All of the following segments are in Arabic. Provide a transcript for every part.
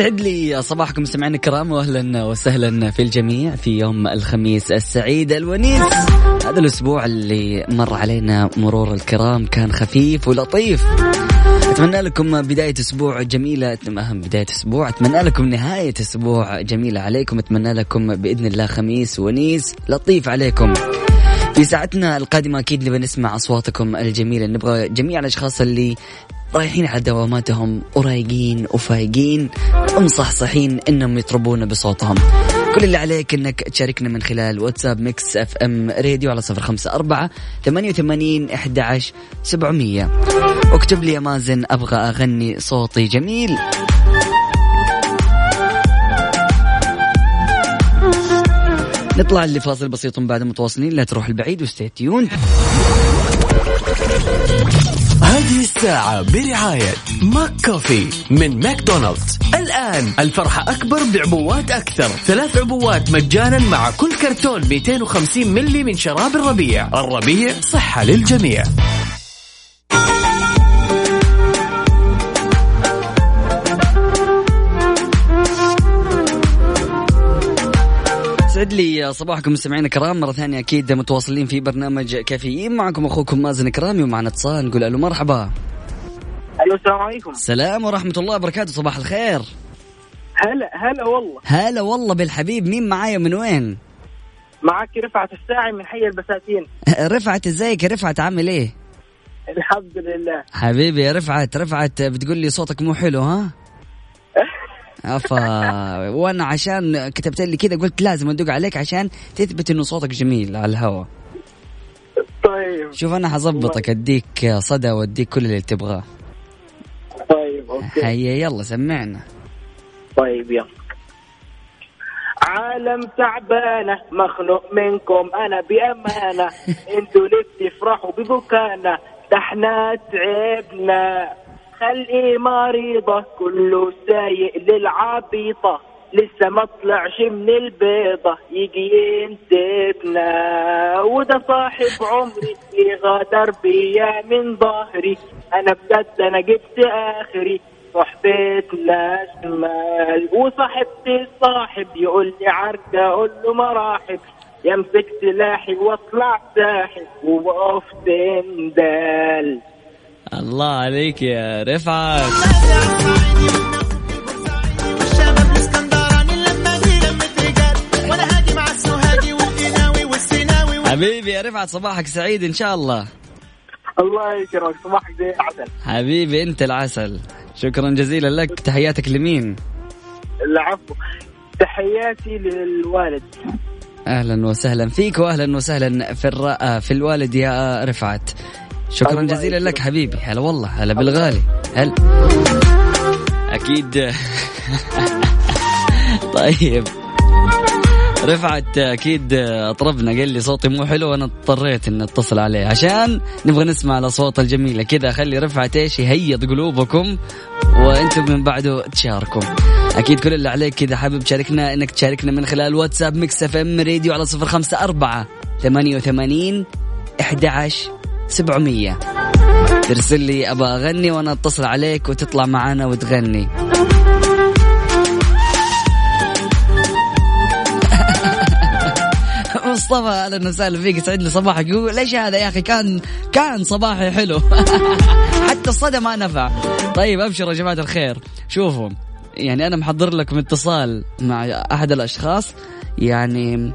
سعد لي صباحكم سمعنا الكرام واهلا وسهلا في الجميع في يوم الخميس السعيد الونيس. هذا الأسبوع اللي مر علينا مرور الكرام كان خفيف ولطيف. أتمنى لكم بداية أسبوع جميلة. أهم بداية أسبوع. أتمنى لكم نهاية أسبوع جميلة عليكم. أتمنى لكم بإذن الله خميس ونيس لطيف عليكم. في ساعتنا القادمة أكيد نبغى نسمع أصواتكم الجميلة. نبغى جميع الأشخاص اللي رايحين على دواماتهم ورايقين وفايقين ومصحصحين إنهم يطربون بصوتهم. كل اللي عليك إنك تشاركنا من خلال واتساب Mix FM Radio على صفر خمسة أربعة ثمانية وثمانين عشر سبعمية. واكتب لي يا مازن أبغى أغني صوتي جميل. نطلع لفاصل بسيط بعد متواصلين لا تروح البعيد وستيتيون هذه الساعة برعاية ماك كوفي من ماكدونالدز. الآن الفرحة أكبر بعبوات أكثر. ثلاث عبوات مجانا مع كل كرتون 250 ملي من شراب الربيع. الربيع صحة للجميع. يسعد لي صباحكم مستمعينا الكرام. مرة ثانية أكيد متواصلين في برنامج كافيين معكم أخوكم مازن كرامي ومعنا اتصال. نقول ألو مرحبا. ألو السلام عليكم. السلام ورحمة الله وبركاته. صباح الخير. هلا هلا والله. هلا والله بالحبيب. مين معايا من وين؟ معك رفعت الساعي من حي البساتين. رفعت إزيك؟ يا رفعت عامل إيه؟ الحمد لله. حبيبي يا رفعت رفعت. بتقول لي صوتك مو حلو ها؟ أفا. وأنا عشان كتبت لي كذا قلت لازم أدق عليك عشان تثبت إنه صوتك جميل على الهواء طيب. شوف أنا حظبطك أديك صدى وأديك كل اللي تبغاه. طيب أوكي. هيا يلا سمعنا. طيب يلا. عالم تعبانة مخنوق منكم أنا بأمانة. أنتوا اللي بتفرحوا ببكانا ده إحنا تعبنا خلقي مريضة كله سايق للعبيطة لسه ما طلعش من البيضة يجي ينسفنا وده صاحب عمري غدر بيا من ظهري. أنا بجد أنا جبت آخري. صحبتنا شمال. وصاحبتي الصاحب يقول لي عركة أقول له مراحب. يمسك سلاحي وأطلع ساحب ووقفت اندال الله عليك يا رفعت. حبيبي يا رفعت صباحك سعيد إن شاء الله. الله يكرمك صباحك زي العسل. حبيبي أنت العسل. شكرا جزيلا لك. تحياتك لمين؟ العفو. تحياتي للوالد. أهلا وسهلا فيك واهلا وسهلا في الرأ... في الوالد يا رفعت. شكرا جزيلا. لك حبيبي. هلا والله هلا بالغالي. هل أكيد. طيب. رفعت أكيد أطربنا قال لي صوتي مو حلو وأنا اضطريت إني أتصل عليه. عشان نبغى نسمع الأصوات الجميلة. كذا خلي رفعت إيش يهيض قلوبكم وأنتم من بعده تشاركوا. أكيد كل اللي عليك كذا حابب تشاركنا إنك تشاركنا من خلال واتساب Mix FM Radio على صفر خمسة أربعة ثمانية وثمانين أحد عشر سبعمية. ترسل لي أبغى أغني وأنا أتصل عليك وتطلع معانا وتغني. مصطفى أهلا وسهلا فيك. يسعد لي صباحك يقول ليش هذا يا أخي؟ كان كان صباحي حلو. حتى الصدى ما نفع. طيب ابشروا يا جماعة الخير. شوفوا يعني أنا محضر لكم اتصال مع أحد الأشخاص. يعني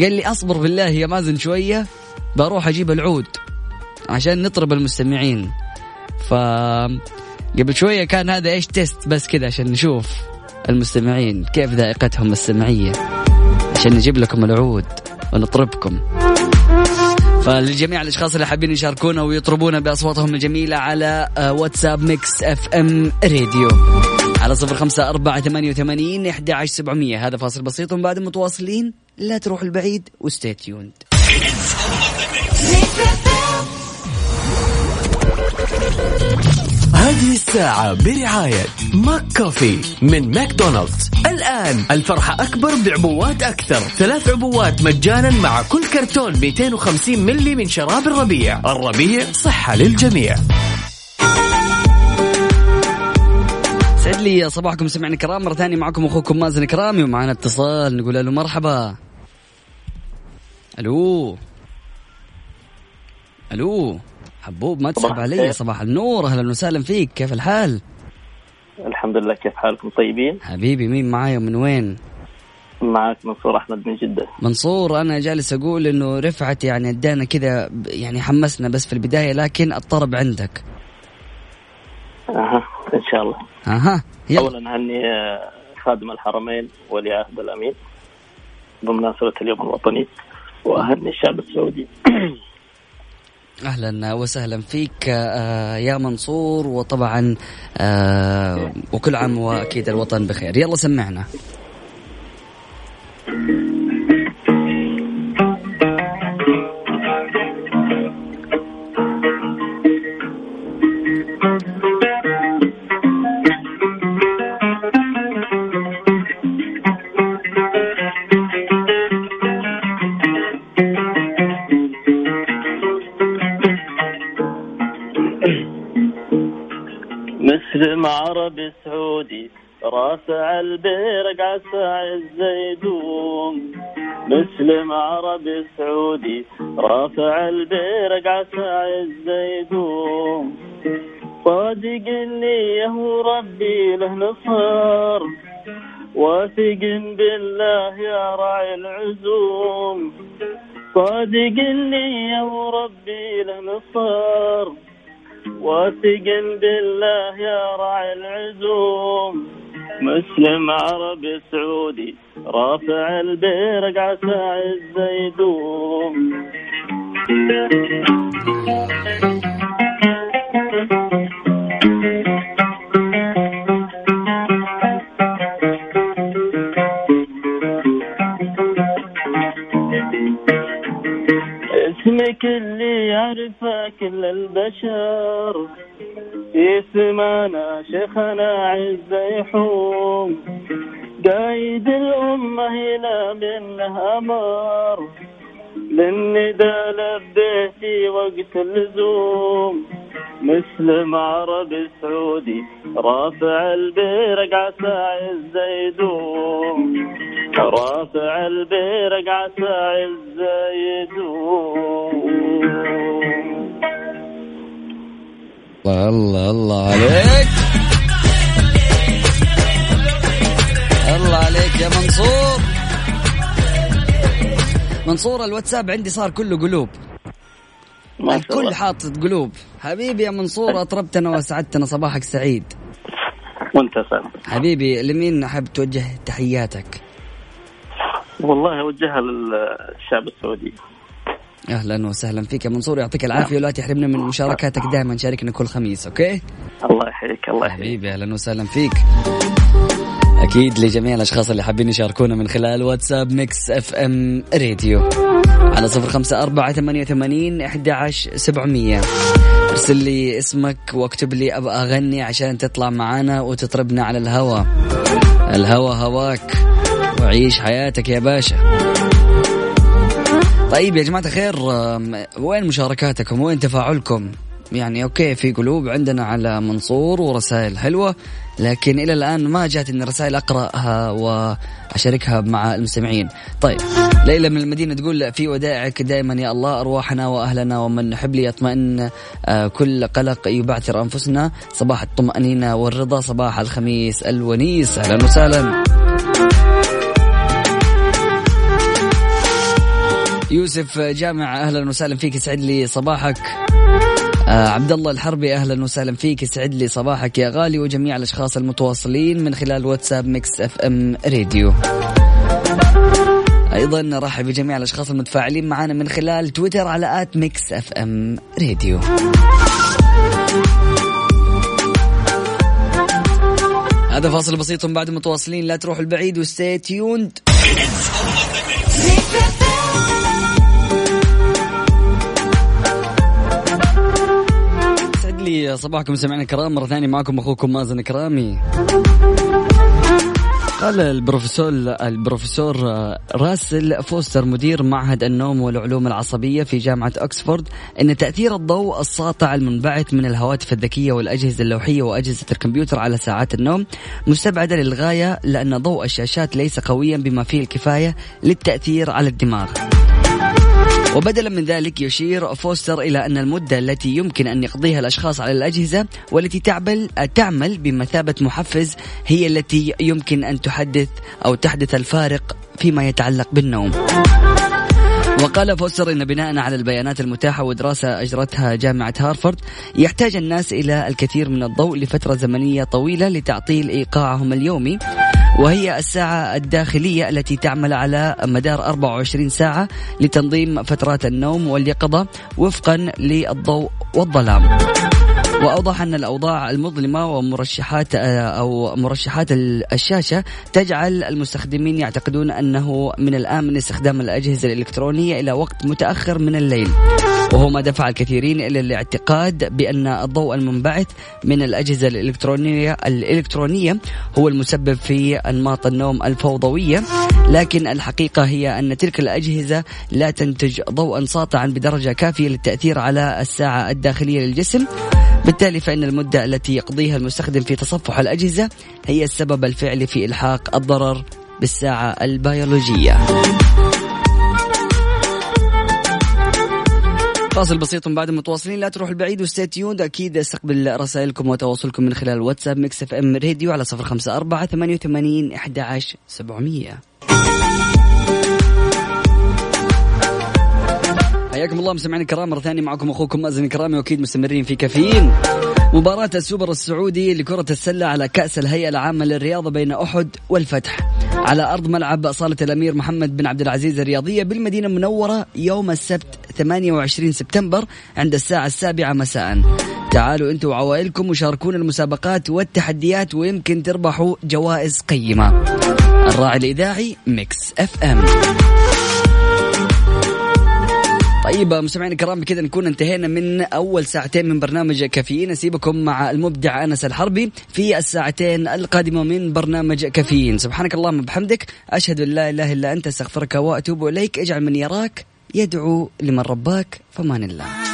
قال لي أصبر بالله يا مازن شوية بروح أجيب العود. عشان نطرب المستمعين. ف قبل شوية كان هذا إيش test بس كذا عشان نشوف المستمعين كيف ذائقتهم السمعية. عشان نجيب لكم العود ونطربكم. فلجميع الأشخاص اللي حابين يشاركونا ويطربونا بأصواتهم الجميلة على آه، واتساب Mix FM Radio. على صفر خمسة أربعة ثمانية وثمانين إحدى عشر سبعمية. هذا فاصل بسيط ومن بعد متواصلين. لا تروح البعيد و stay tuned هذه الساعة برعاية ماك كوفي من ماكدونالدز. الآن الفرحة أكبر بعبوات أكثر. ثلاث عبوات مجانا مع كل كرتون 250 ملي من شراب الربيع. الربيع صحة للجميع. سعد لي صباحكم سمعنا الكرام مرة ثانية معكم أخوكم مازن كرامي ومعنا اتصال نقول له مرحبا. ألو. ألو. حبوب ما تسحب علي. صباح النور. أهلا وسهلا فيك. كيف الحال؟ الحمد لله. كيف حالكم؟ طيبين؟ حبيبي مين معاي ومن وين؟ معك منصور أحمد من جدة. منصور أنا جالس أقول إنه رفعت يعني ادانا كذا يعني حمسنا بس في البداية لكن الطرب عندك. أها إن شاء الله. أها يلا. اولا هني آه، خادم الحرمين ولي عهد الأمين بمناسبة اليوم الوطني وأهني الشعب السعودي. أهلا وسهلا فيك آه، يا منصور وطبعا آه، وكل عام وأكيد الوطن بخير. يلا سمعنا. عربي سعودي رافع البيرق عسى الزيدون مسلم عربي سعودي رافع البيرق عسى الزيدون صادق النية وربي له نصر واثق بالله يا راعي العزوم. صادق النية وربي له نصر. واثق بالله يا راعي العزوم. مسلم عربي سعودي رافع البيرق عسى الزيدون اسمك اللي يعرفه كل البشر. في سمانا شيخنا عز يحوم. قايد الأمة إلى منه أمر للندى لبيتي وقت اللزوم. مسلم عربي سعودي رافع البيرق عسى الزيدون رافع البيرق عسى الزيدون الله الله عليك. الله عليك يا منصور. منصور الواتساب عندي صار كله قلوب. ما شاء الكل حاطط قلوب. حبيبي يا منصور اطربتنا وسعدتنا صباحك سعيد. وانت سلام. حبيبي لمين حاب توجه تحياتك؟ والله أوجهها للشعب السعودي. أهلا وسهلا فيك يا منصور يعطيك العافية ولا تحرمنا من مشاركاتك دائما شاركنا كل خميس okay؟ الله يحييك الله يحييك. حبيبي أهلا وسهلا فيك. أكيد لجميع الأشخاص اللي حابين يشاركونا من خلال واتساب Mix FM Radio. على صفر خمسة أربعة ثمانية وثمانين أحد عشر سبعمية. ارسل لي اسمك واكتب لي أبغى أغني عشان تطلع معانا وتطربنا على الهوا. الهوا هواك. وعيش حياتك يا باشا. طيب يا جماعة الخير وين مشاركاتكم؟ وين تفاعلكم؟ يعني أوكي في قلوب عندنا على منصور ورسائل حلوة لكن إلى الآن ما جاتني رسائل أقرأها وأشاركها مع المستمعين. طيب ليلى من المدينة تقول في ودائعك دائما يا الله أرواحنا وأهلنا ومن نحب ليطمئن آه، كل قلق يبعثر أنفسنا صباح الطمأنينة والرضا صباح الخميس الونيس أهلا وسهلا. يوسف جامع أهلا وسهلا فيك يسعد لي صباحك آه عبد الله الحربي أهلا وسهلا فيك. يسعد لي صباحك يا غالي وجميع الأشخاص المتواصلين من خلال واتساب Mix FM Radio. أيضا نرحب بجميع الأشخاص المتفاعلين معنا من خلال تويتر على at Mix FM راديو. هذا فاصل بسيط بعد متواصلين. لا تروحوا البعيد و stay tuned. لي صباحكم سمعنا الكرام مرة ثانية معكم أخوكم مازن إكرامي قال البروفيسور البروفيسور راسل فوستر مدير معهد النوم والعلوم العصبية في جامعة اوكسفورد إن تأثير الضوء الساطع المنبعث من الهواتف الذكية والأجهزة اللوحية وأجهزة الكمبيوتر على ساعات النوم مستبعدة للغاية لأن ضوء الشاشات ليس قويا بما فيه الكفاية للتأثير على الدماغ. وبدلا من ذلك يشير فوستر إلى أن المدة التي يمكن أن يقضيها الأشخاص على الأجهزة والتي تعمل تعمل بمثابة محفز هي التي يمكن أن تحدث أو تحدث الفارق فيما يتعلق بالنوم. وقال فوستر إن بناء على البيانات المتاحة ودراسة أجرتها جامعة هارفارد يحتاج الناس إلى الكثير من الضوء لفترة زمنية طويلة لتعطيل إيقاعهم اليومي وهي الساعة الداخلية التي تعمل على مدار 24 ساعة لتنظيم فترات النوم واليقظة وفقا للضوء والظلام. وأوضح أن الأوضاع المظلمة ومرشحات أو مرشحات الشاشة تجعل المستخدمين يعتقدون أنه من الآمن استخدام الأجهزة الإلكترونية إلى وقت متأخر من الليل. وهو ما دفع الكثيرين إلى الاعتقاد بأن الضوء المنبعث من الأجهزة الالكترونيه الإلكترونية هو المسبب في أنماط النوم الفوضوية. لكن الحقيقة هي أن تلك الأجهزة لا تنتج ضوءا ساطعا بدرجة كافية للتأثير على الساعة الداخلية للجسم. بالتالي فإن المدة التي يقضيها المستخدم في تصفح الأجهزة هي السبب الفعلي في إلحاق الضرر بالساعة البيولوجية. فاصل بسيط بعد متواصلين لا تروح البعيد و stay tuned أكيد استقبل رسائلكم وتواصلكم من خلال واتساب Mix FM Radio على صفر خمسة أربعة ثمانية وثمانين أحد عشر سبعمية. حياكم الله مستمعينا الكرام مرة ثانية معكم أخوكم مازن إكرامي وأكيد مستمرين في كافيين. مباراة السوبر السعودي لكرة السلة على كأس الهيئة العامة للرياضة بين أحد والفتح. على أرض ملعب صالة الأمير محمد بن عبد العزيز الرياضية بالمدينة المنورة يوم السبت 28 سبتمبر عند الساعة السابعة مساء. تعالوا أنتم وعوائلكم وشاركونا المسابقات والتحديات ويمكن تربحوا جوائز قيمة. الراعي الإذاعي Mix FM. طيب مستمعينا الكرام بكذا نكون انتهينا من أول ساعتين من برنامج كافيين. أسيبكم مع المبدع أنس الحربي في الساعتين القادمة من برنامج كافيين. سبحانك اللهم وبحمدك أشهد أن لا إله إلا أنت أستغفرك وأتوب إليك. اجعل من يراك يدعو لمن رباك. فمان الله.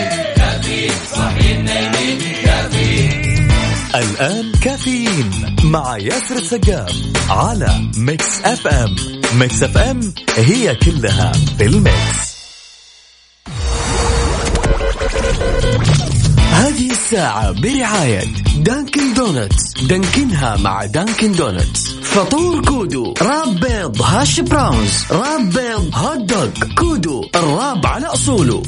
الآن كافيين مع ياسر السقاف على Mix FM Mix FM هي كلها في ال mix. هذه الساعة برعاية Dunkin' Donuts دانكنها مع Dunkin' Donuts فطور كودو wrap بيض hash browns wrap بيض hot dog كودو ال wrap على أصوله.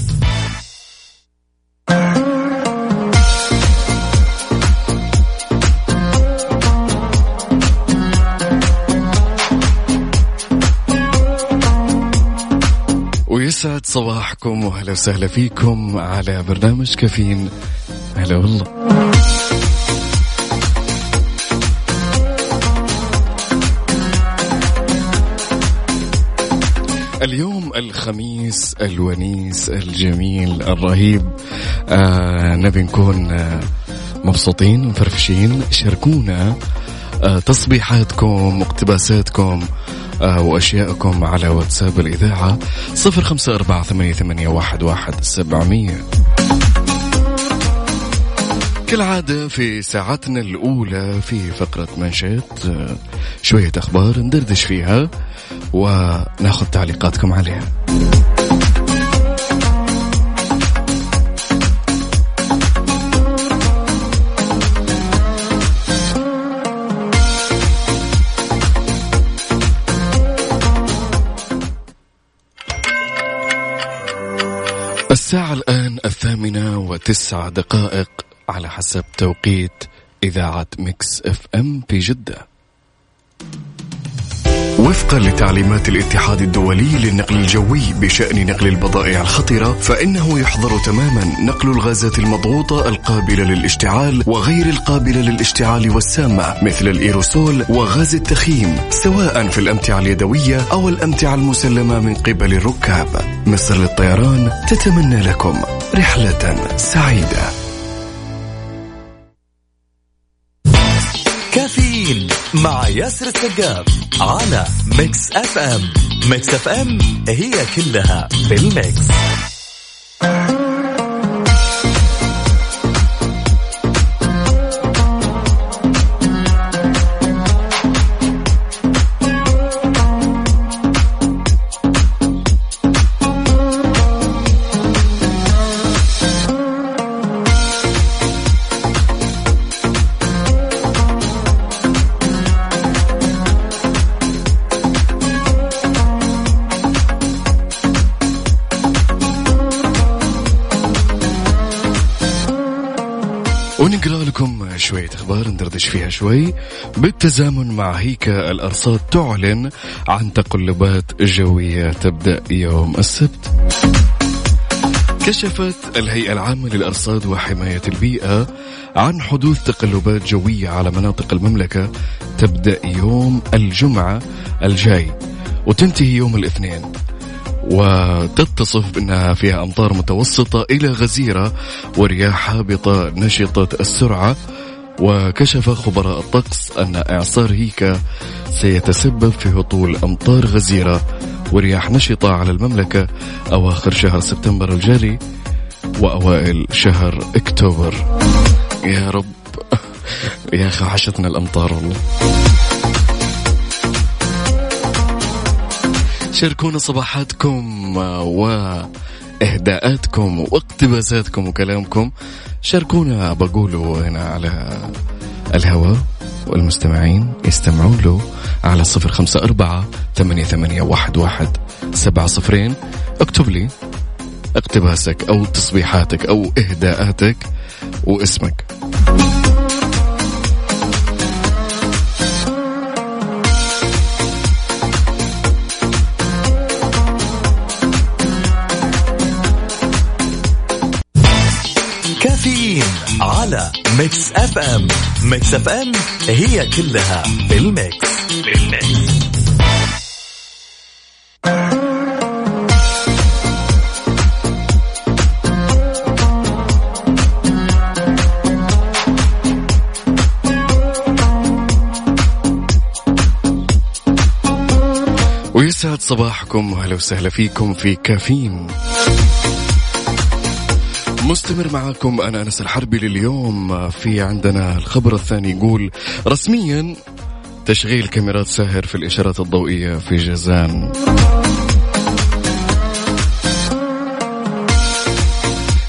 صباحكم وأهلا وسهلا فيكم على برنامج كافيين. هلا والله. اليوم الخميس الونيس الجميل الرهيب. آه نبي نكون آه مبسوطين مفرفشين شاركونا آه، تصبيحاتكم واقتباساتكم وأشياءكم على واتساب الإذاعة صفر خمسة أربعة ثمانية, واحد, سبعمية. كالعادة في ساعتنا الأولى في فقرة منشأت آه، شوية أخبار ندردش فيها وناخذ تعليقاتكم عليها. الساعة الآن الثامنة وتسع دقائق على حسب توقيت إذاعة Mix FM في جدة. وفقا لتعليمات الاتحاد الدولي للنقل الجوي بشأن نقل البضائع الخطرة فإنه يحظر تماما نقل الغازات المضغوطة القابلة للاشتعال وغير القابلة للاشتعال والسامة مثل الإيروسول وغاز التخييم سواء في الأمتعة اليدوية أو الأمتعة المسلمة من قبل الركاب. مصر للطيران تتمنى لكم رحلة سعيدة. كافيين مع ياسر السقاف على ميكس اف ام. ميكس اف ام هي كلها في ال mix. ندردش فيها شوي. بالتزامن مع هيكا الأرصاد تعلن عن تقلبات جوية تبدأ يوم السبت. كشفت الهيئة العامة للأرصاد وحماية البيئة عن حدوث تقلبات جوية على مناطق المملكة تبدأ يوم الجمعة الجاي وتنتهي يوم الاثنين. وتتصف بأنها فيها أمطار متوسطة إلى غزيرة ورياح هابطة نشطة السرعة وكشف خبراء الطقس أن إعصار هيكا سيتسبب في هطول أمطار غزيرة ورياح نشطة على المملكة أواخر شهر سبتمبر الجاري وأوائل شهر أكتوبر. يا رب. يا أخي وحشتنا الأمطار والله. شاركونا صباحاتكم وإهداءاتكم واقتباساتكم وكلامكم. شاركونا بقولوا هنا على الهواء والمستمعين يستمعون له على صفر خمسة أربعة ثمانية, ثمانية واحد, واحد سبعة صفرين. اكتب لي اقتباسك أو تصبيحاتك أو إهداءاتك واسمك. على ميكس اف ام ميكس اف ام هي كلها في ال mix. في ال mix ويسعد صباحكم واهلا وسهلا فيكم في كافيين. مستمر معاكم أنا أنس الحربي لليوم. في عندنا الخبر الثاني يقول رسميا تشغيل كاميرات ساهر في الإشارات الضوئية في جازان.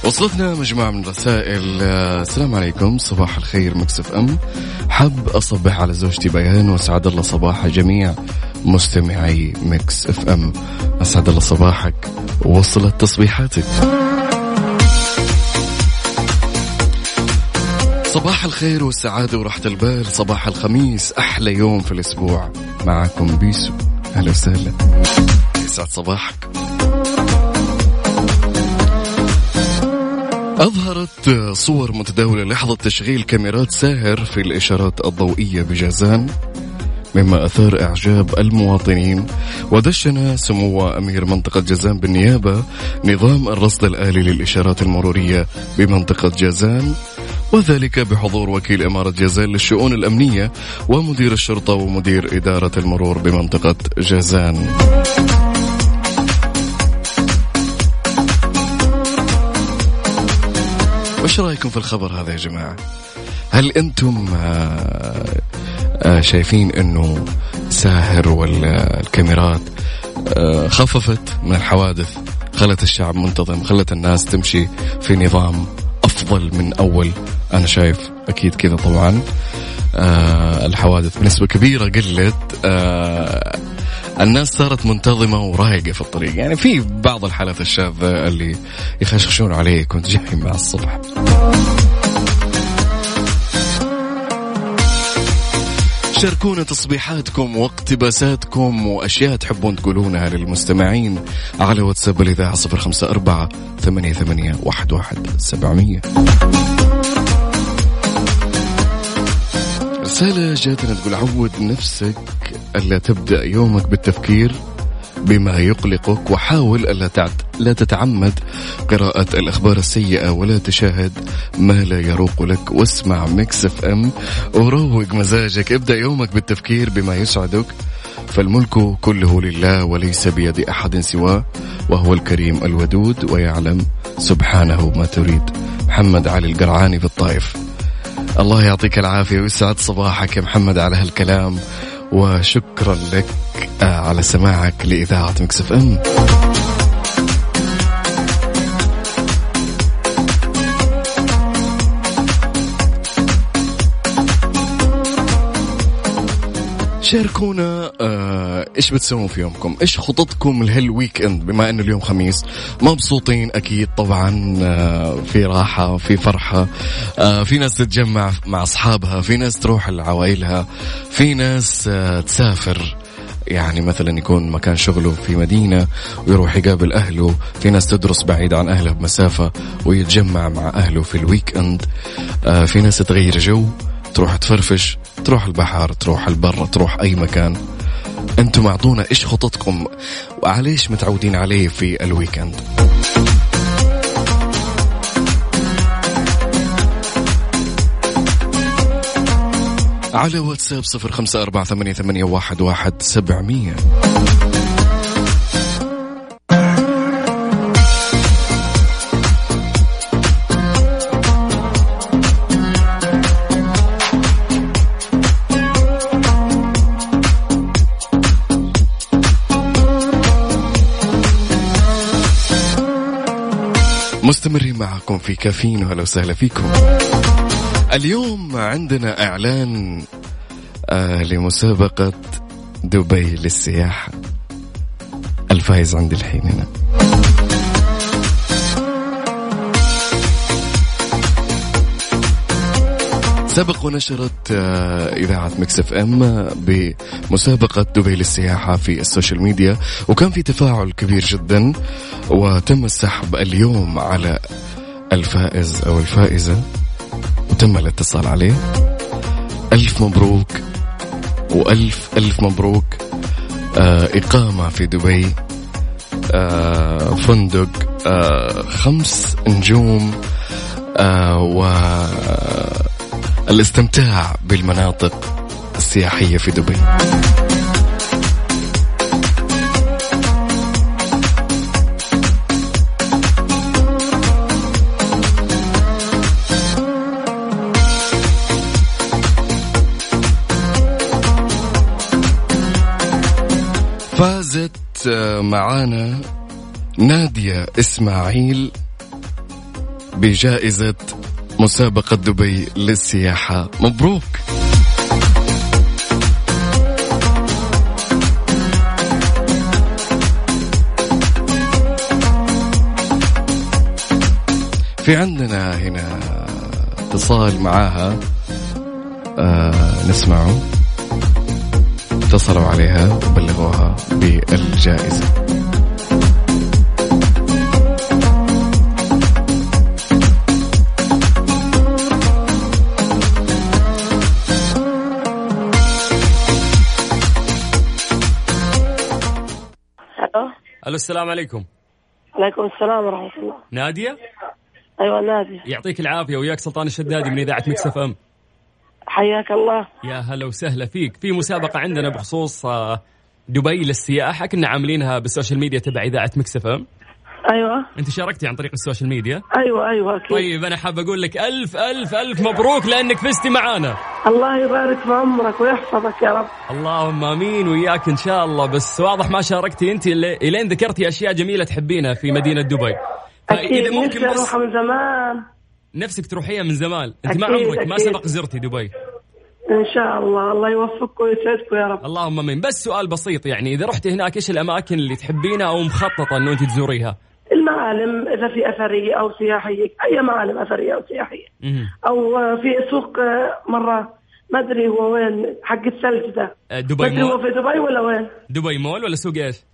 وصلتنا مجموعة من الرسائل. آه، السلام عليكم صباح الخير ميكس اف ام. حاب أصبح على زوجتي بيان ويسعد الله صباح جميع مستمعي مكس إف إم. أسعد الله صباحك. وصلت تصبيحاتك. صباح الخير والسعادة وراحة البال. صباح الخميس أحلى يوم في الأسبوع. معكم بيسو. أهلا وسهلا. يسعد صباحك. أظهرت صور متداولة لحظة تشغيل كاميرات ساهر في الإشارات الضوئية بجازان مما أثار إعجاب المواطنين. ودشن سمو أمير منطقة جازان بالنيابة نظام الرصد الآلي للإشارات المرورية بمنطقة جازان. وذلك بحضور وكيل إمارة جازان للشؤون الأمنية ومدير الشرطة ومدير إدارة المرور بمنطقة جازان وش رأيكم في الخبر هذا يا جماعة؟ هل أنتم آه، آه، شايفين إنه ساهر ولا الكاميرات آه، خففت من الحوادث خلت الشعب منتظم خلت الناس تمشي في نظام أفضل من أول. أنا شايف أكيد كذا طبعا. الحوادث بنسبة كبيرة قلت. الناس صارت منتظمة ورايقة في الطريق. يعني في بعض الحالات الشاذة اللي يخشخشون عليك كنت جاي مع الصبح. شاركونا تصبيحاتكم واقتباساتكم وأشياء تحبون تقولونها للمستمعين على واتساب الإذاعة صفر خمسة أربعة ثمانية, ثمانية واحد, واحد سبعمية. رسالة جاتنا تقول عود نفسك ألا تبدأ يومك بالتفكير؟ بما يقلقك وحاول ألا لا تتعمد قراءة الأخبار السيئة ولا تشاهد ما لا يروق لك. واسمع ميكس اف ام وروق مزاجك. ابدأ يومك بالتفكير بما يسعدك. فالملك كله لله وليس بيد أحد سواه وهو الكريم الودود ويعلم سبحانه ما تريد. محمد علي القرعاني في الطائف. الله يعطيك العافية ويسعد صباحك يا محمد على هالكلام. وشكرا لك آه، على سماعك لإذاعة ميكس اف ام. شاركونا آه إيش بتسوون في يومكم؟ إيش خططكم لهال weekend بما إنه اليوم خميس مبسوطين أكيد طبعا آه في راحة في فرحة آه في ناس تتجمع مع أصحابها في ناس تروح لعوائلها في ناس تسافر. يعني مثلا يكون مكان شغله في مدينة ويروح يقابل أهله في ناس تدرس بعيد عن أهله بمسافة ويتجمع مع أهله في ال weekend في ناس تغير جو. تروح تفرفش تروح البحر تروح البر تروح أي مكان. أنتم أعطونا إيش خططكم وعليش متعودين عليه في ال weekend. على واتساب صفر خمسة أربعة ثمانية, ثمانية واحد, واحد سبعمية. مستمرين معكم في كافيين وهلا وسهلا فيكم. اليوم عندنا إعلان آه لمسابقة دبي للسياحة. الفايز عندي الحين هنا. سبق ونشرت آه، إذاعة مكس إف إم بمسابقة دبي للسياحة في ال social media وكان في تفاعل كبير جدا وتم السحب اليوم على الفائز أو الفائزة وتم الاتصال عليه. ألف مبروك وألف ألف مبروك آه إقامة في دبي آه فندق آه خمس نجوم آه والاستمتاع بالمناطق السياحية في دبي. فازت معانا نادية إسماعيل بجائزة مسابقة دبي للسياحة. مبروك. في عندنا هنا اتصال معاها. آه نسمعه اتصلوا عليها وبلغوها بالجائزة. ألو السلام عليكم. عليكم السلام ورحمة الله. نادية؟ أيوه نادي يعطيك العافية وياك سلطان الشدادي من إذاعة مكس إف إم. حياك الله. يا هلا وسهلا فيك. في مسابقة عندنا بخصوص آه، دبي للسياحة كنا عاملينها بال social media تبع إذاعة مكس إف إم. أيوه. أنت شاركتي عن طريق ال social media؟ أيوه أيوه أكيد. طيب أنا حاب أقول لك ألف ألف ألف مبروك لأنك فزتي معانا. الله يبارك في عمرك ويحفظك يا رب. اللهم آمين وياك إن شاء الله. بس واضح ما شاركتي أنت اللي- إلين ذكرتي أشياء جميلة تحبينها في مدينة دبي. أكيد ممكن بس من زمان. نفسك تروحيها من زمان. أنت ما أكيد، عمرك ما أكيد. سبق زرتي دبي. إن شاء الله. الله يوفقكم ويسعدكم يا رب. اللهم آمين. بس سؤال بسيط يعني إذا رحتي هناك إيش الأماكن اللي تحبينها أو مخططة انه أنت تزوريها؟ المعالم إذا في اثريه أو سياحيه أي معالم اثريه أو سياحيه. أو في سوق آه، مرة ما أدري هو وين حق الثلج ده. آه، دبي أدري هو مول في دبي ولا وين؟ دبي مول ولا سوق إيش؟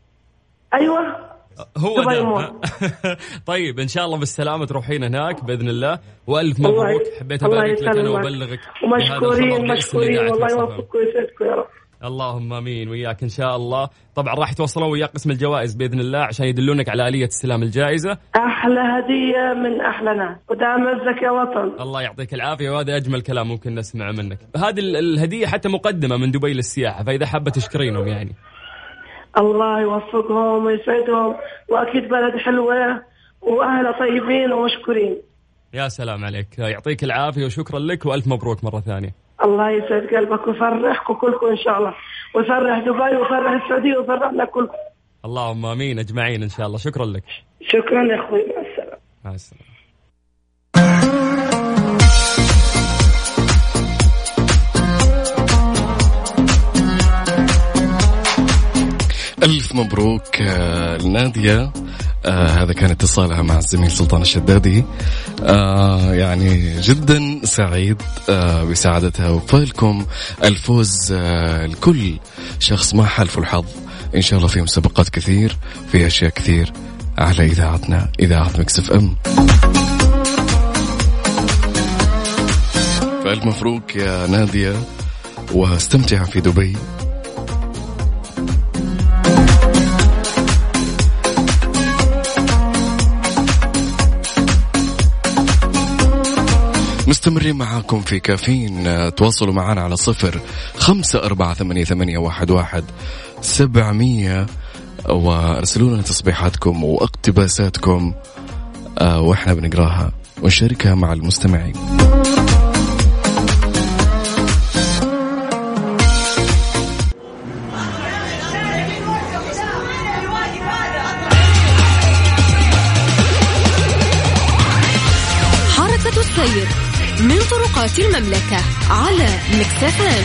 أيوه. هو دبي مول. طيب إن شاء الله بالسلامة تروحين هناك بإذن الله. وألف مبروك. حبيت أبارك لك أنا. وأبلغك ومشكورين مشكورين. والله. يوفقكم ويسعدكم يا رب. اللهم آمين. وياك إن شاء الله. طبعا راح يتواصلون وياك قسم الجوائز بإذن الله عشان يدلونك على آلية استلام الجائزة. أحلى هدية من أحلى ناس. ودام عزك يا وطن. الله يعطيك العافية. وهذا أجمل كلام ممكن نسمعه منك. هذه ال- الهدية حتى مقدمة من دبي للسياحة فإذا حابة تشكرينهم يعني. الله يوفقهم ويسعدهم. وأكيد بلد حلوة واهلها طيبين ومشكورين. يا سلام عليك. يعطيك العافية وشكرا لك وألف مبروك مرة ثانية. الله يسعد قلبك ويفرحكم كلكم إن شاء الله. ويفرح دبي ويفرح السعودية ويفرحنا كلكم. اللهم آمين. أجمعين إن شاء الله. شكرا لك. شكرا يا أخوي. مع السلامة. مع السلامة. ألف مبروك آه، لنادية آه هذا كان اتصالها مع الزميل سلطان الشدادي. آه يعني جدا سعيد آه بسعادتها وفالكم الفوز آه لكل شخص ما حالفه الحظ. إن شاء الله في مسابقات كثير في أشياء كثير على إذاعتنا إذاعة مكسف فألف مبروك يا نادية وأستمتع في دبي. مستمرين معاكم في كافيين. آه، تواصلوا معنا على صفر خمسة أربعة ثمانية, ثمانية واحد, واحد سبعمية وارسلوا لنا تصبيحاتكم واقتباساتكم آه، وإحنا بنقراها ونشاركها مع المستمعين. طرقات المملكة على مكسفان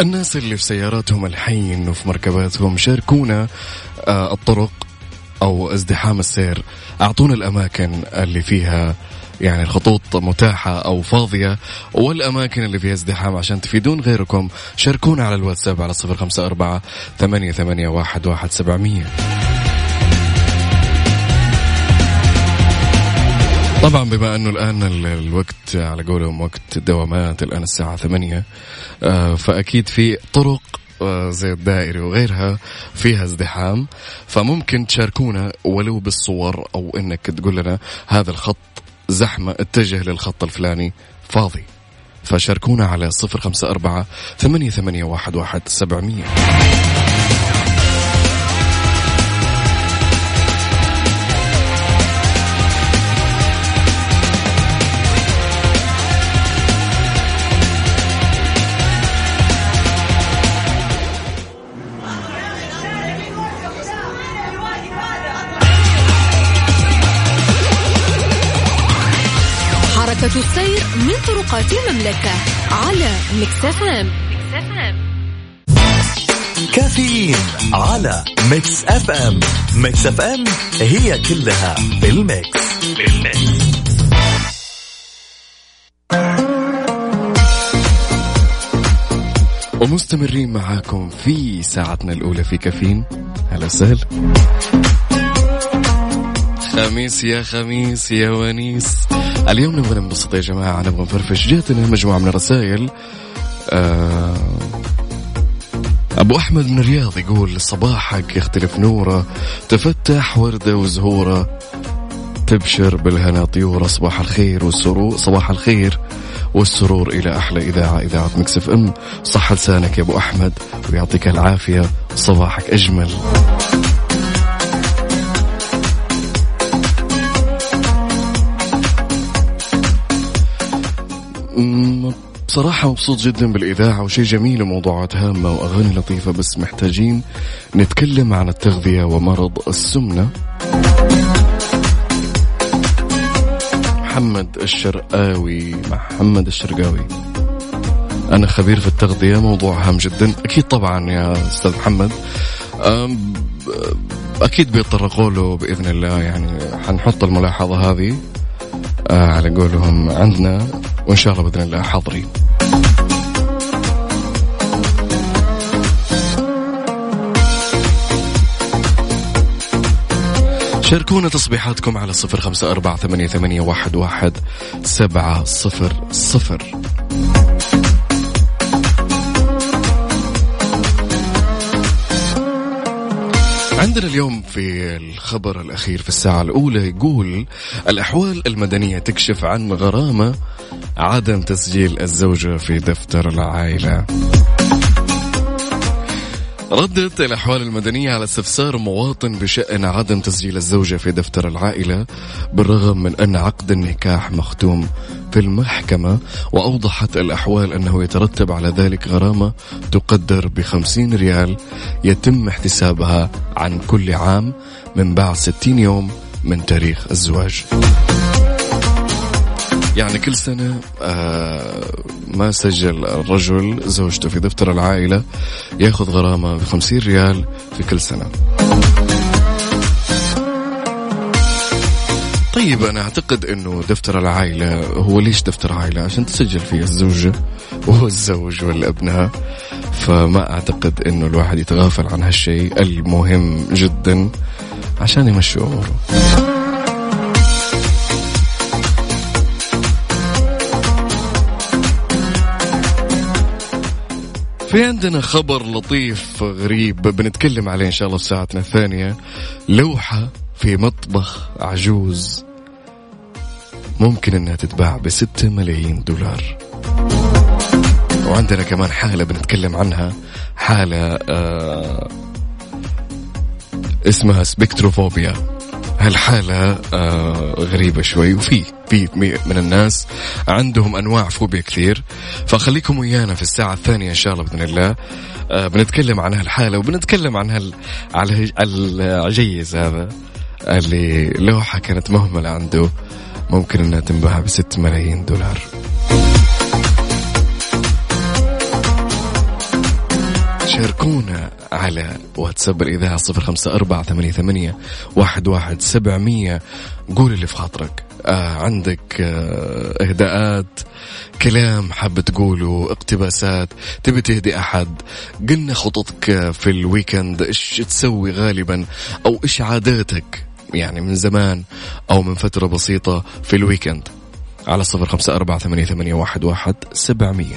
الناس اللي في سياراتهم الحين وفي مركباتهم شاركونا آه، الطرق أو ازدحام السير. أعطونا الأماكن اللي فيها يعني الخطوط متاحة أو فاضية والأماكن اللي فيها ازدحام عشان تفيدون غيركم شاركونا على الواتساب على صفر خمسة أربعة ثمانية, ثمانية واحد, واحد سبعمية. طبعا بما أنه الآن ال- الوقت على قولهم وقت الدوامات الآن الساعة ثمانية آه، فأكيد في طرق آه، زي الدائري وغيرها فيها ازدحام فممكن تشاركونا ولو بالصور أو إنك تقول لنا هذا الخط زحمة اتجه للخط الفلاني. فاضي. فشاركونا على صفر خمسة أربعة ثمانية, ثمانية واحد, واحد سبعمية. حركة السير من طرقات المملكة على ميكس اف ام كافيين على ميكس اف ام ميكس اف ام هي كلها بال mix. بال mix ومستمرين معاكم في ساعتنا الأولى في كافيين. هلا وسهلا. خميس يا خميس يا ونيس. اليوم نبغى ننبسط يا جماعة نبغى نفرفش جاتنا مجموعة من الرسائل. آه أبو أحمد من الرياض يقول صباحك يختلف نورة تفتح وردة وزهورة تبشر بالهنا طيورة صباح الخير والسرور صباح الخير والسرور إلى أحلى إذاعة إذاعة مكسف أم. صح لسانك يا أبو أحمد ويعطيك العافية. صباحك أجمل. بصراحة مبسوط جدا بالإذاعة وشيء جميل وموضوعات هامة وأغاني لطيفة بس محتاجين نتكلم عن التغذية ومرض السمنة. محمد الشرقاوي محمد الشرقاوي. أنا خبير في التغذية موضوع هام جدا. أكيد طبعا يا أستاذ محمد. أكيد بيتطرقوا له بإذن الله يعني حنحط الملاحظة هذه. على قولهم عندنا وإن شاء الله بإذن الله حاضرين. شاركونا تصبيحاتكم على صفر خمسة أربعة ثمانية, ثمانية واحد, واحد سبعة صفر صفر. عندنا اليوم في الخبر الأخير في الساعة الأولى يقول الأحوال المدنية تكشف عن غرامة عدم تسجيل الزوجة في دفتر العائلة. ردت الأحوال المدنية على استفسار مواطن بشأن عدم تسجيل الزوجة في دفتر العائلة بالرغم من أن عقد النكاح مختوم في المحكمة وأوضحت الأحوال أنه يترتب على ذلك غرامة تقدر بخمسين ريال يتم احتسابها عن كل عام من بعد ستين يوم من تاريخ الزواج. يعني كل سنة آه ما سجل الرجل زوجته في دفتر العائلة ياخذ غرامة بخمسين ريال في كل سنة. طيب أنا أعتقد أنه دفتر العائلة هو ليش دفتر عائلة؟ عشان تسجل فيه الزوجة وهو الزوج والأبناء. فما أعتقد أنه الواحد يتغافل عن هالشيء المهم جدا عشان يمشي أموره. في عندنا خبر لطيف غريب بنتكلم عليه إن شاء الله في ساعتنا الثانية. لوحة في مطبخ عجوز ممكن إنها تتباع بستة ملايين دولار. وعندنا كمان حالة بنتكلم عنها. حالة آه اسمها سبكتروفوبيا هالحالة آه غريبة شوي وفي في من الناس عندهم أنواع فوبيا كثير. فخليكم ويانا في الساعة الثانية إن شاء الله بإذن الله. آه بنتكلم عن هالحالة وبنتكلم عن هال على العجيز هذا اللي لوحة كانت مهملة عنده ممكن إنها تنباع بست ملايين دولار. شاركونا على واتساب الإذاعة صفر خمسة أربعة ثمانية, ثمانية واحد, واحد سبعمية. قول اللي في خاطرك. آه عندك آه إهداءات كلام حاب تقوله اقتباسات تبي تهدي أحد؟ قلنا خططك في الويكند إيش تسوي غالبا؟ أو إيش عاداتك؟ يعني من زمان أو من فترة بسيطة في ال weekend. على صفر خمسة أربعة ثمانية, ثمانية واحد, واحد سبعمية.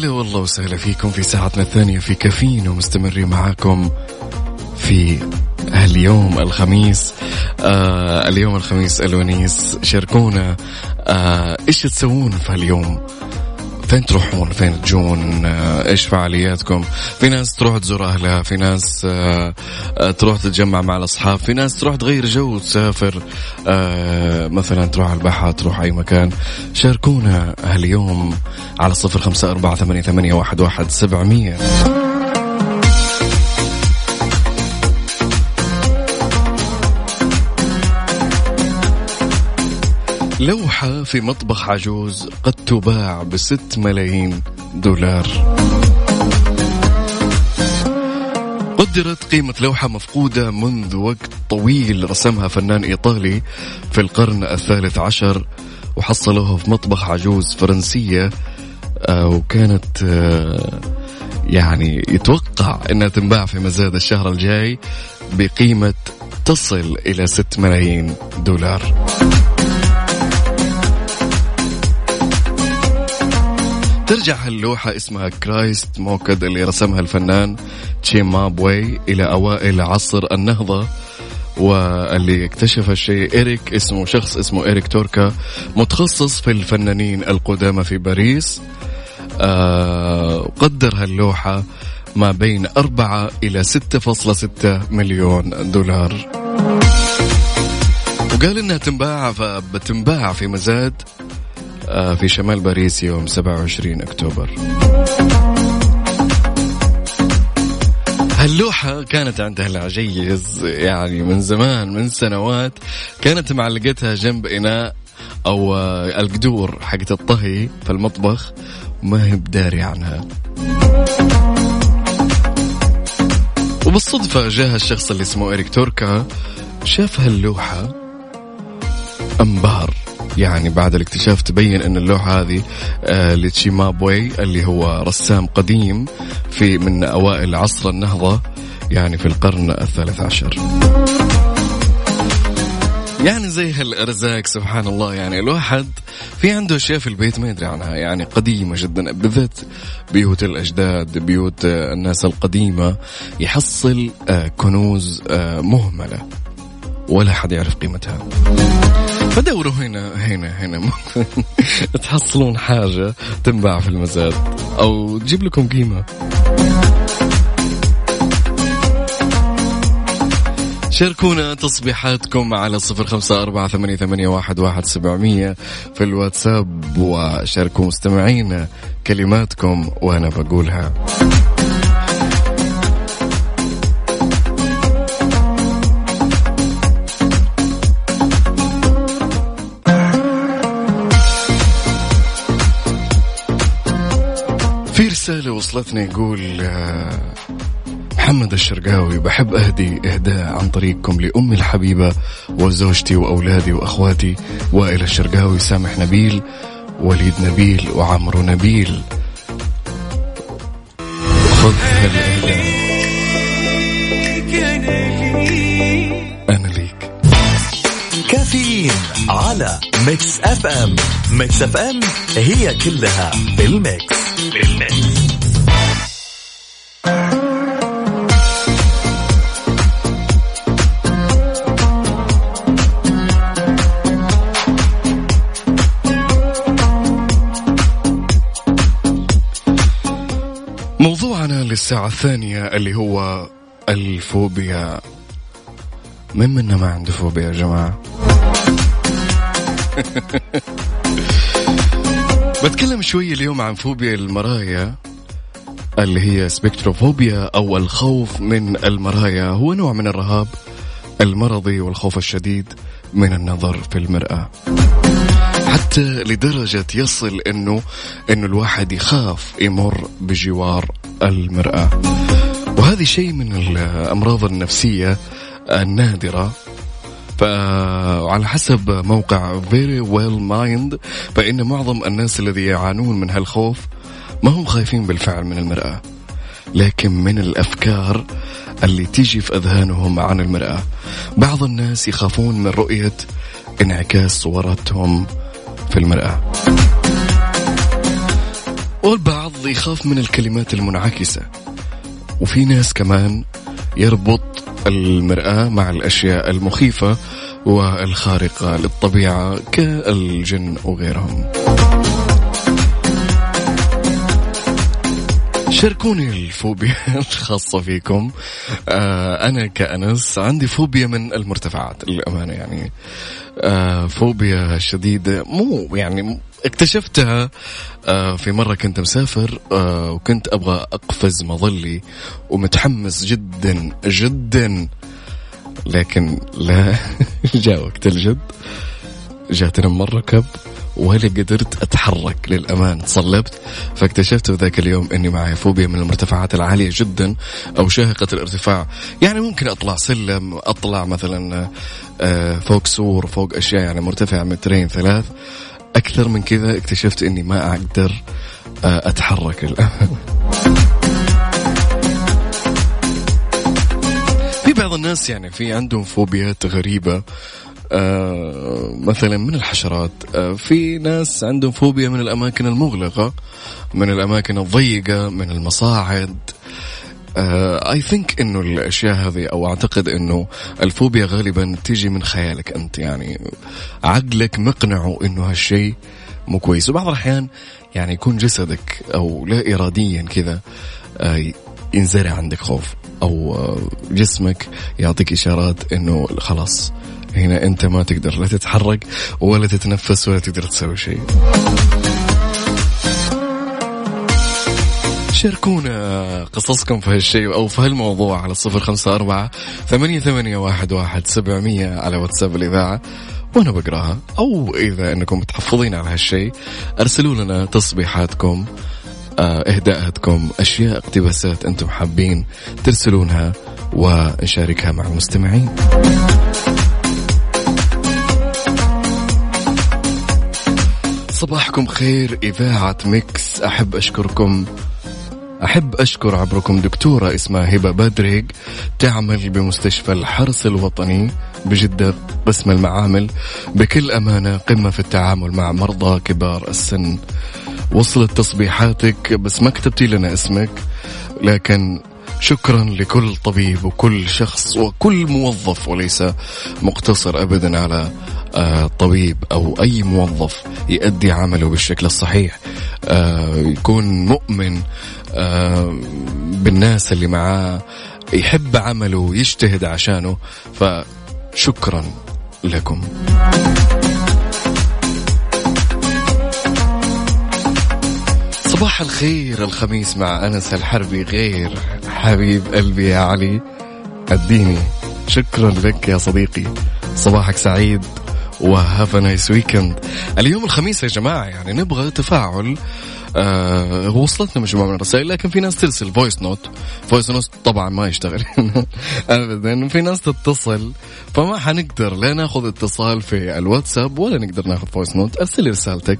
هلا والله وسهلا فيكم في ساعتنا الثانية في كافيين ومستمرين معاكم في اليوم الخميس. آه اليوم الخميس الونيس شاركونا آه إيش تسوون في هاليوم فين تروحون؟ فين تجون؟ آه إيش فعالياتكم؟ في ناس تروح تزور أهلها في ناس آه آه تروح تتجمع مع الأصحاب في ناس تروح تغير جو تسافر مثلا تروح على البحر تروح أي مكان. شاركونا هاليوم على صفر خمسة أربعة ثمانية, ثمانية واحد, واحد سبعمية. لوحة في مطبخ عجوز قد تباع بست ملايين دولار قدرت قيمة لوحة مفقودة منذ وقت طويل رسمها فنان إيطالي في القرن الثالث عشر وحصلوها في مطبخ عجوز فرنسية آه، وكانت آه، يعني يتوقع إنها تنباع في مزاد الشهر الجاي بقيمة تصل إلى 6 ملايين دولار. ترجع اللوحة اسمها كرايست موكد اللي رسمها الفنان تشيمابوي إلى أوائل عصر النهضة واللي اكتشف الشيء إيريك اسمه شخص اسمه إيريك توركا متخصص في الفنانين القدامى في باريس. آه قدر هاللوحة ما بين أربعة إلى ستة فاصلة ستة مليون دولار. وقال إنها تنباع بتنباع في مزاد في شمال باريس يوم 27 أكتوبر. هاللوحة كانت عندها العجيز يعني من زمان من سنوات كانت معلقتها جنب إناء أو آه، القدور حقت الطهي في المطبخ ما هي بداري عنها. وبالصدفة جاء الشخص اللي اسمه إريك توركا شاف هاللوحة انبهر يعني بعد الاكتشاف تبين إن اللوحة هذه آه لتشيمابوي اللي هو رسام قديم في من أوائل عصر النهضة يعني في القرن الثالث عشر. يعني زي هالأرزاق سبحان الله. يعني الواحد في عنده أشياء في البيت ما يدري عنها. يعني قديمة جدا بالذات بيوت الأجداد بيوت الناس القديمة يحصل آه، كنوز آه، مهملة. ولا حد يعرف قيمتها. فدوروا هنا هنا هنا. تحصلون حاجة تنباع في المزاد أو تجيب لكم قيمة. شاركونا تصبيحاتكم على صفر خمسة أربعة ثمانية, ثمانية واحد, واحد سبعمية في الواتساب وشاركوا مستمعينا كلماتكم وأنا بقولها. في رسالة وصلتني يقول آه، محمد الشرقاوي بحب أهدي إهداء عن طريقكم لأمي الحبيبة وزوجتي وأولادي وأخواتي وائل الشرقاوي سامح نبيل وليد نبيل وعمرو نبيل. خذ هالإهداء. أنا ليك. كافيين على ميكس أف أم. ميكس أف أم هي كلها بال mix. بال mix موضوعنا للساعة الثانية اللي هو الفوبيا. من منا ما عنده فوبيا يا جماعة؟ بتكلم شوي اليوم عن فوبيا المرايا اللي هي سبكتروفوبيا أو الخوف من المرايا. هو نوع من الرهاب المرضي والخوف الشديد من النظر في المرآة. حتى لدرجة يصل انه إنه الواحد يخاف يمر بجوار المرآة. وهذه شيء من الأمراض النفسية النادرة فعلى حسب موقع Very Well Mind فإن معظم الناس الذي يعانون من هالخوف ما هم خايفين بالفعل من المرأة لكن من الأفكار اللي تيجي في أذهانهم عن المرأة. بعض الناس يخافون من رؤية انعكاس صورتهم في المرآة. والبعض يخاف من الكلمات المنعكسة. وفي ناس كمان يربط المرآة مع الأشياء المخيفة والخارقة للطبيعة كالجن وغيرهم. شاركوني الفوبيا الخاصة فيكم. آه أنا كأنس عندي فوبيا من المرتفعات للأمانة يعني. آه فوبيا شديدة مو يعني اكتشفتها آه في مرة كنت مسافر آه وكنت أبغى أقفز مظلي ومتحمس جدا جدا. لكن لا جاء وقت الجد. جات من الركب ولا قدرت أتحرك للأمان. صلبت فاكتشفت في ذاك اليوم إني معي فوبيا من المرتفعات العالية جدا أو شاهقة الارتفاع. يعني ممكن أطلع سلم أطلع مثلا آه، فوق سور فوق أشياء يعني مرتفعه مترين ثلاث. أكثر من كذا اكتشفت إني ما أقدر آه، أتحرك الآن. في بعض الناس يعني في عندهم فوبيات غريبة آه مثلا من الحشرات آه في ناس عندهم فوبيا من الأماكن المغلقة من الأماكن الضيقة من المصاعد. اي ثينك إنه الأشياء هذه أو أعتقد إنه الفوبيا غالبا تيجي من خيالك أنت يعني عقلك مقنعه إنه هالشيء مو كويس. وبعض الأحيان يعني يكون جسدك أو لا اراديا كذا آه، ينزرع عندك خوف أو آه، جسمك يعطيك إشارات إنه خلاص هنا أنت ما تقدر لا تتحرك ولا تتنفس ولا تقدر تسوي شيء. شاركونا قصصكم في هالشيء أو في هالموضوع على الصفر خمسة أربعة ثمانية, ثمانية واحد, واحد سبعمية على واتساب الإذاعة. وأنا بقراها. أو إذا أنكم متحفظين على هالشيء أرسلوا لنا تصبيحاتكم آه، إهداءاتكم أشياء اقتباسات أنتم حابين ترسلونها ونشاركها مع المستمعين صباحكم خير إذاعة ميكس. أحب أشكركم أحب أشكر عبركم دكتورة اسمها هبة بدريق تعمل بمستشفى الحرس الوطني بجدة قسم المعامل بكل أمانة قمة في التعامل مع مرضى كبار السن. وصلت تصبيحاتك بس ما كتبتي لنا اسمك لكن شكرا لكل طبيب وكل شخص وكل موظف وليس مقتصر ابدا على آه، طبيب أو أي موظف يؤدي عمله بالشكل الصحيح. آه، يكون مؤمن بالناس اللي معاه يحب عمله يجتهد عشانه فشكرا لكم. صباح الخير الخميس مع أنس الحربي غير حبيب قلبي يا علي. أديني. شكرا لك يا صديقي. صباحك سعيد و have nice weekend. اليوم الخميس يا جماعة يعني نبغى تفاعل آه وصلتنا مجموعة من الرسائل لكن في ناس ترسل voice note voice note طبعا ما يشتغل ابدا في ناس تتصل فما حنقدر لا ناخذ اتصال في الواتساب ولا نقدر ناخذ voice note أرسل رسالتك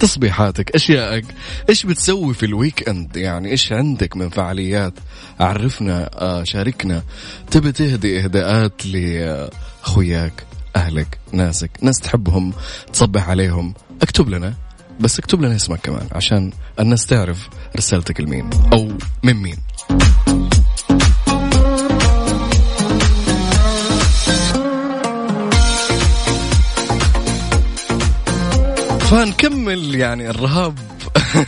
تصبيحاتك أشيائك إيش بتسوي في ال weekend يعني إيش عندك من فعاليات؟ عرفنا آه شاركنا. تبي تهدي إهداءات لأخوياك أهلك ناسك ناس تحبهم تصبح عليهم. اكتب لنا. بس اكتب لنا اسمك كمان عشان الناس تعرف رسالتك لمين أو من مين. فنكمل يعني الرهاب.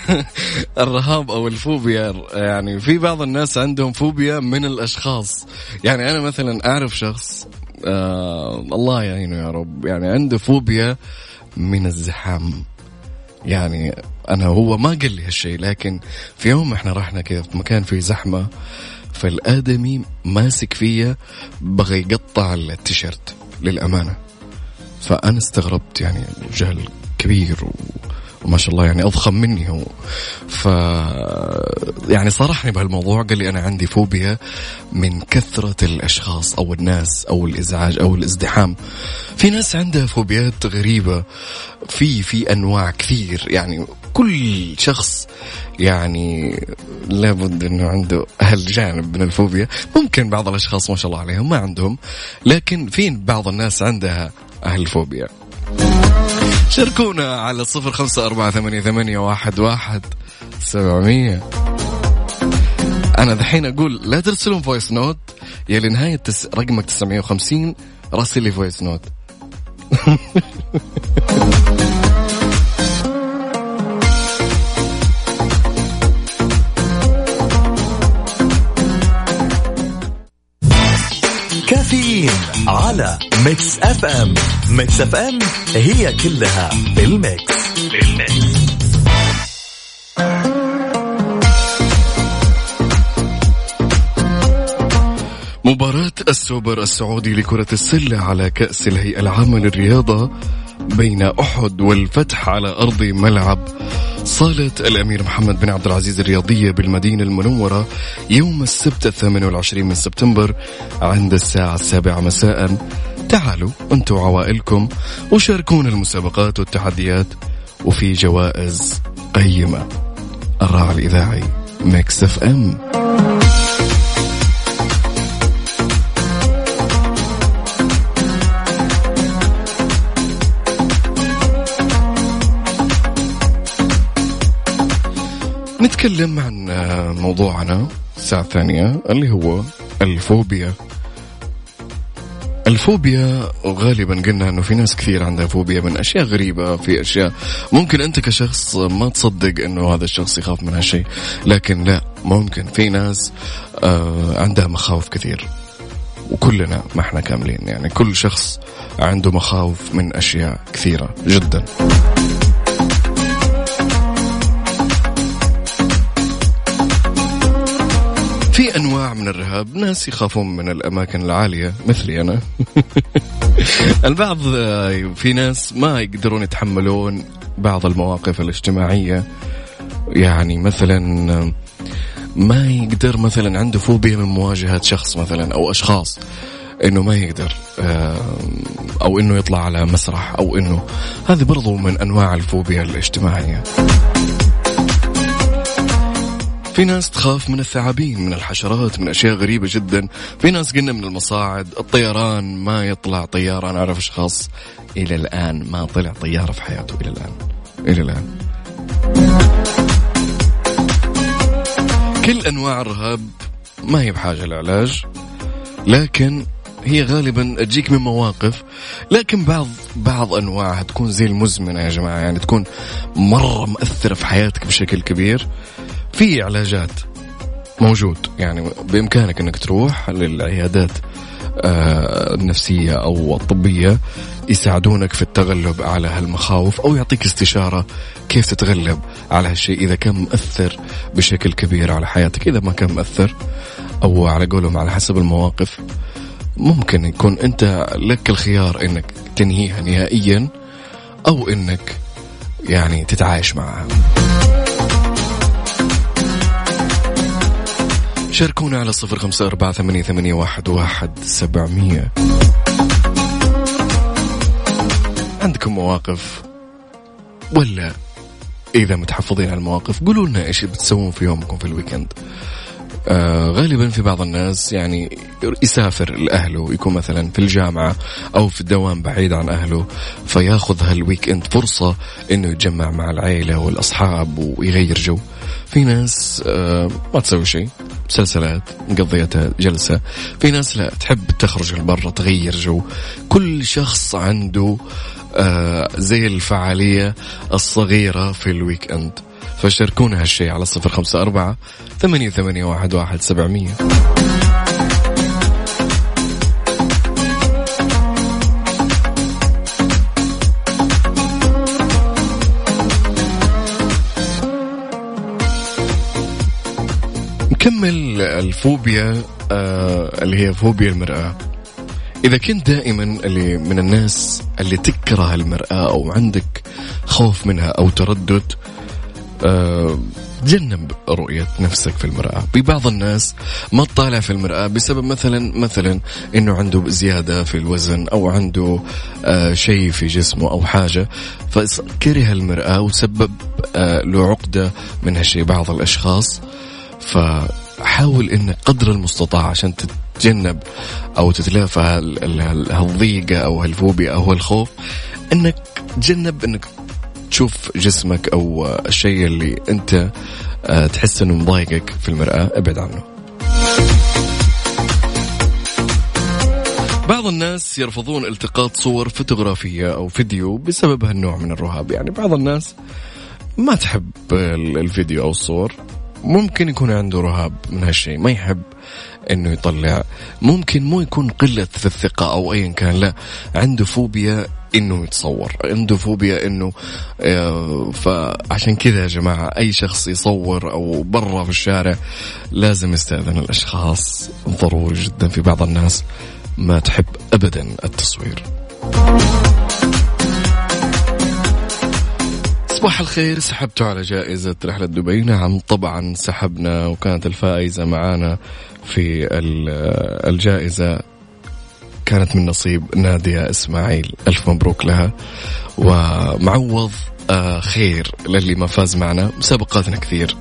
الرهاب أو الفوبيا. يعني في بعض الناس عندهم فوبيا من الأشخاص. يعني أنا مثلا أعرف شخص آه الله يعينه يا رب. يعني عنده فوبيا من الزحام. يعني أنا هو ما قال لي هالشيء لكن في يوم إحنا رحنا كذا في مكان فيه زحمة فالآدمي ماسك فيا بغى يقطع التيشيرت للأمانة. فأنا استغربت يعني جهل كبير و... وما شاء الله يعني أضخم مني هو. ف يعني صارحني بهالموضوع قال لي أنا عندي فوبيا من كثرة الأشخاص أو الناس أو الإزعاج أو الازدحام. في ناس عندها فوبيات غريبة في في أنواع كثير. يعني كل شخص يعني لابد إنه عنده هالجانب من الفوبيا. ممكن بعض الأشخاص ما شاء الله عليهم ما عندهم لكن في بعض الناس عندها هالفوبيا شاركونا على الصفر خمسة أربعة ثمانية, ثمانية واحد, واحد سبعمية. أنا دحين أقول لا ترسلون voice note يا لنهاية تس... رقمك 950 راسل لي voice note على Mix FM Mix FM هي كلها بال Mix بال Mix مباراة السوبر السعودي لكرة السلة على كأس الهيئة العامة للرياضة بين أحد والفتح على أرض ملعب صالة الأمير محمد بن عبد العزيز الرياضية بالمدينة المنورة يوم السبت الثامن والعشرين من سبتمبر عند الساعة السابعة مساء. تعالوا أنتم وعوائلكم وشاركونا المسابقات والتحديات وفي جوائز قيمة. الراعي الإذاعي Mix FM. نتكلم عن موضوعنا الساعة الثانية اللي هو الفوبيا. الفوبيا غالبا قلنا إنه في ناس كثير عندها فوبيا من أشياء غريبة في أشياء ممكن أنت كشخص ما تصدق إنه هذا الشخص يخاف من هالشيء لكن لا ممكن في ناس آه عندها مخاوف كثير. وكلنا ما إحنا كاملين يعني كل شخص عنده مخاوف من أشياء كثيرة جدا. في أنواع من الرهاب ناس يخافون من الأماكن العالية مثلي أنا. البعض آه، في ناس ما يقدرون يتحملون بعض المواقف الاجتماعية. يعني مثلا آه، ما يقدر مثلا عنده فوبيا من مواجهة شخص مثلا أو أشخاص إنه ما يقدر آه، أو إنه يطلع على مسرح أو إنه هذه برضو من أنواع الفوبيا الاجتماعية. في ناس تخاف من الثعابين من الحشرات من أشياء غريبة جدا. في ناس قلنا من المصاعد الطيران ما يطلع طياره أنا أعرف أشخاص إلى الآن ما طلع طياره في حياته إلى الآن إلى الآن. كل أنواع الرهاب ما هي بحاجة لعلاج لكن هي غالبا تجيك من مواقف. لكن بعض بعض أنواعها تكون زي المزمنة يا جماعة يعني تكون مرة مؤثرة في حياتك بشكل كبير. في علاجات موجود. يعني بإمكانك إنك تروح للعيادات آه، النفسية أو الطبية يساعدونك في التغلب على هالمخاوف أو يعطيك استشارة كيف تتغلب على هالشيء إذا كان مؤثر بشكل كبير على حياتك. إذا ما كان مؤثر أو على قولهم على حسب المواقف ممكن يكون أنت لك الخيار إنك تنهيها نهائيا أو إنك يعني تتعايش معها. شاركونا على صفر خمسة أربعة ثمانية, ثمانية واحد, واحد سبعمية. عندكم مواقف ولا إذا متحفظين على المواقف قولوا لنا إيش بتسوون في يومكم في الويكند. آه غالبا في بعض الناس يعني يسافر لأهله يكون مثلا في الجامعة أو في الدوام بعيد عن أهله فياخذ هال weekend فرصة إنه يتجمع مع العائلة والأصحاب ويغير جو. في ناس آه ما تسوي شيء مسلسلات مقضيتها جلسة. في ناس لا تحب تخرج لبرا تغير جو. كل شخص عنده آه زي الفعالية الصغيرة في ال weekend فشاركونا هالشيء على صفر خمسة أربعة ثمانية, ثمانية واحد, واحد سبعمية. نكمل الفوبيا آه اللي هي فوبيا المرأة. إذا كنت دائما اللي من الناس اللي تكره المرأة أو عندك خوف منها أو تردد تجنب رؤية نفسك في المرأة. ببعض الناس ما تطالع في المرأة بسبب مثلا مثلا إنه عنده زيادة في الوزن أو عنده آه شيء في جسمه أو حاجة فكره المرأة وسبب آه له عقدة من هالشيء. بعض الأشخاص فحاول انك قدر المستطاع عشان تتجنب أو تتلافى هالضيقة أو هالفوبيا أو هالخوف إنك تجنب إنك تشوف جسمك أو الشيء اللي أنت آه، تحس إنه مضايقك في المرأة ابعد عنه. بعض الناس يرفضون التقاط صور فوتوغرافية أو فيديو بسبب هالنوع من الرهاب. يعني بعض الناس ما تحب الفيديو أو الصور. ممكن يكون عنده رهاب من هالشيء ما يحب. إنه يطلع. ممكن مو يكون قلة في الثقة أو ايا كان لا. عنده فوبيا إنه يتصور. عنده فوبيا إنه آه، فعشان كذا يا جماعة أي شخص يصور أو برا في الشارع لازم يستأذن الأشخاص ضروري جدا في بعض الناس ما تحب ابدا التصوير. صباح الخير سحبتوا على جائزة رحلة دبي. نعم طبعا سحبنا وكانت الفائزة معانا في ال- الجائزة. كانت من نصيب نادية إسماعيل. ألف مبروك لها. ومعوض آه، خير للي ما فاز معنا. مسابقاتنا كثير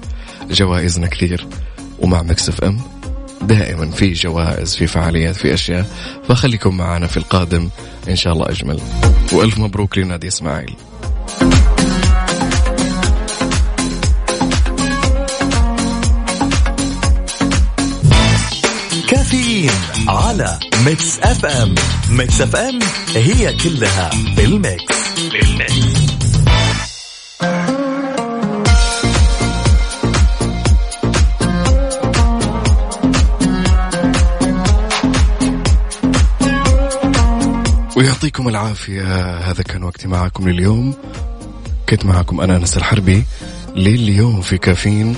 جوائزنا كثير. ومع مكسف إم دائما في جوائز في فعاليات في أشياء. فخليكم معنا في القادم إن شاء الله أجمل. وألف مبروك لنادي إسماعيل. على Mix FM Mix FM هي كلها بال Mix. بال Mix ويعطيكم العافية هذا كان وقتي معكم لليوم. كنت معكم أنا أنس الحربي لليوم في كافيين.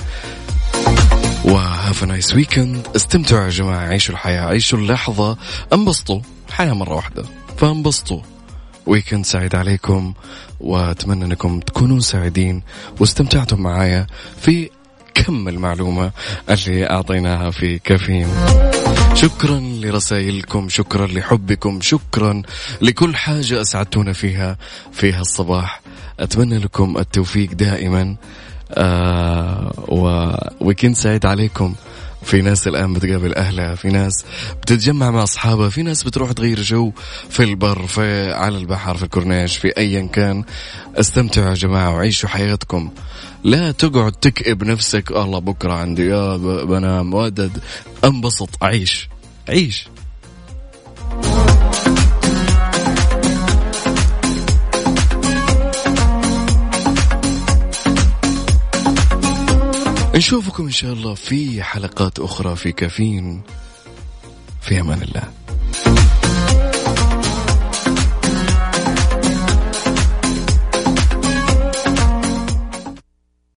و have nice weekend استمتعوا يا جماعة عيشوا الحياة عيشوا اللحظة. انبسطوا حياة مرة واحدة. فانبسطوا. weekend سعيد عليكم وأتمنى أنكم تكونوا سعيدين واستمتعتم معايا في كم المعلومة اللي أعطيناها في كافيين. شكرا لرسائلكم شكرا لحبكم شكرا لكل حاجة أسعدتونا فيها في هالصباح. أتمنى لكم التوفيق دائما. آه و weekend سعيد عليكم. في ناس الآن بتقابل أهلها في ناس بتتجمع مع أصحابها في ناس بتروح تغير جو في البر في على البحر في الكورنيش في أيا كان. استمتعوا يا جماعة وعيشوا حياتكم. لا تقعد تكئب نفسك الله بكرة عندي يا بنام ودد انبسط عيش عيش. نشوفكم إن شاء الله في حلقات أخرى في كافيين. في أمان الله.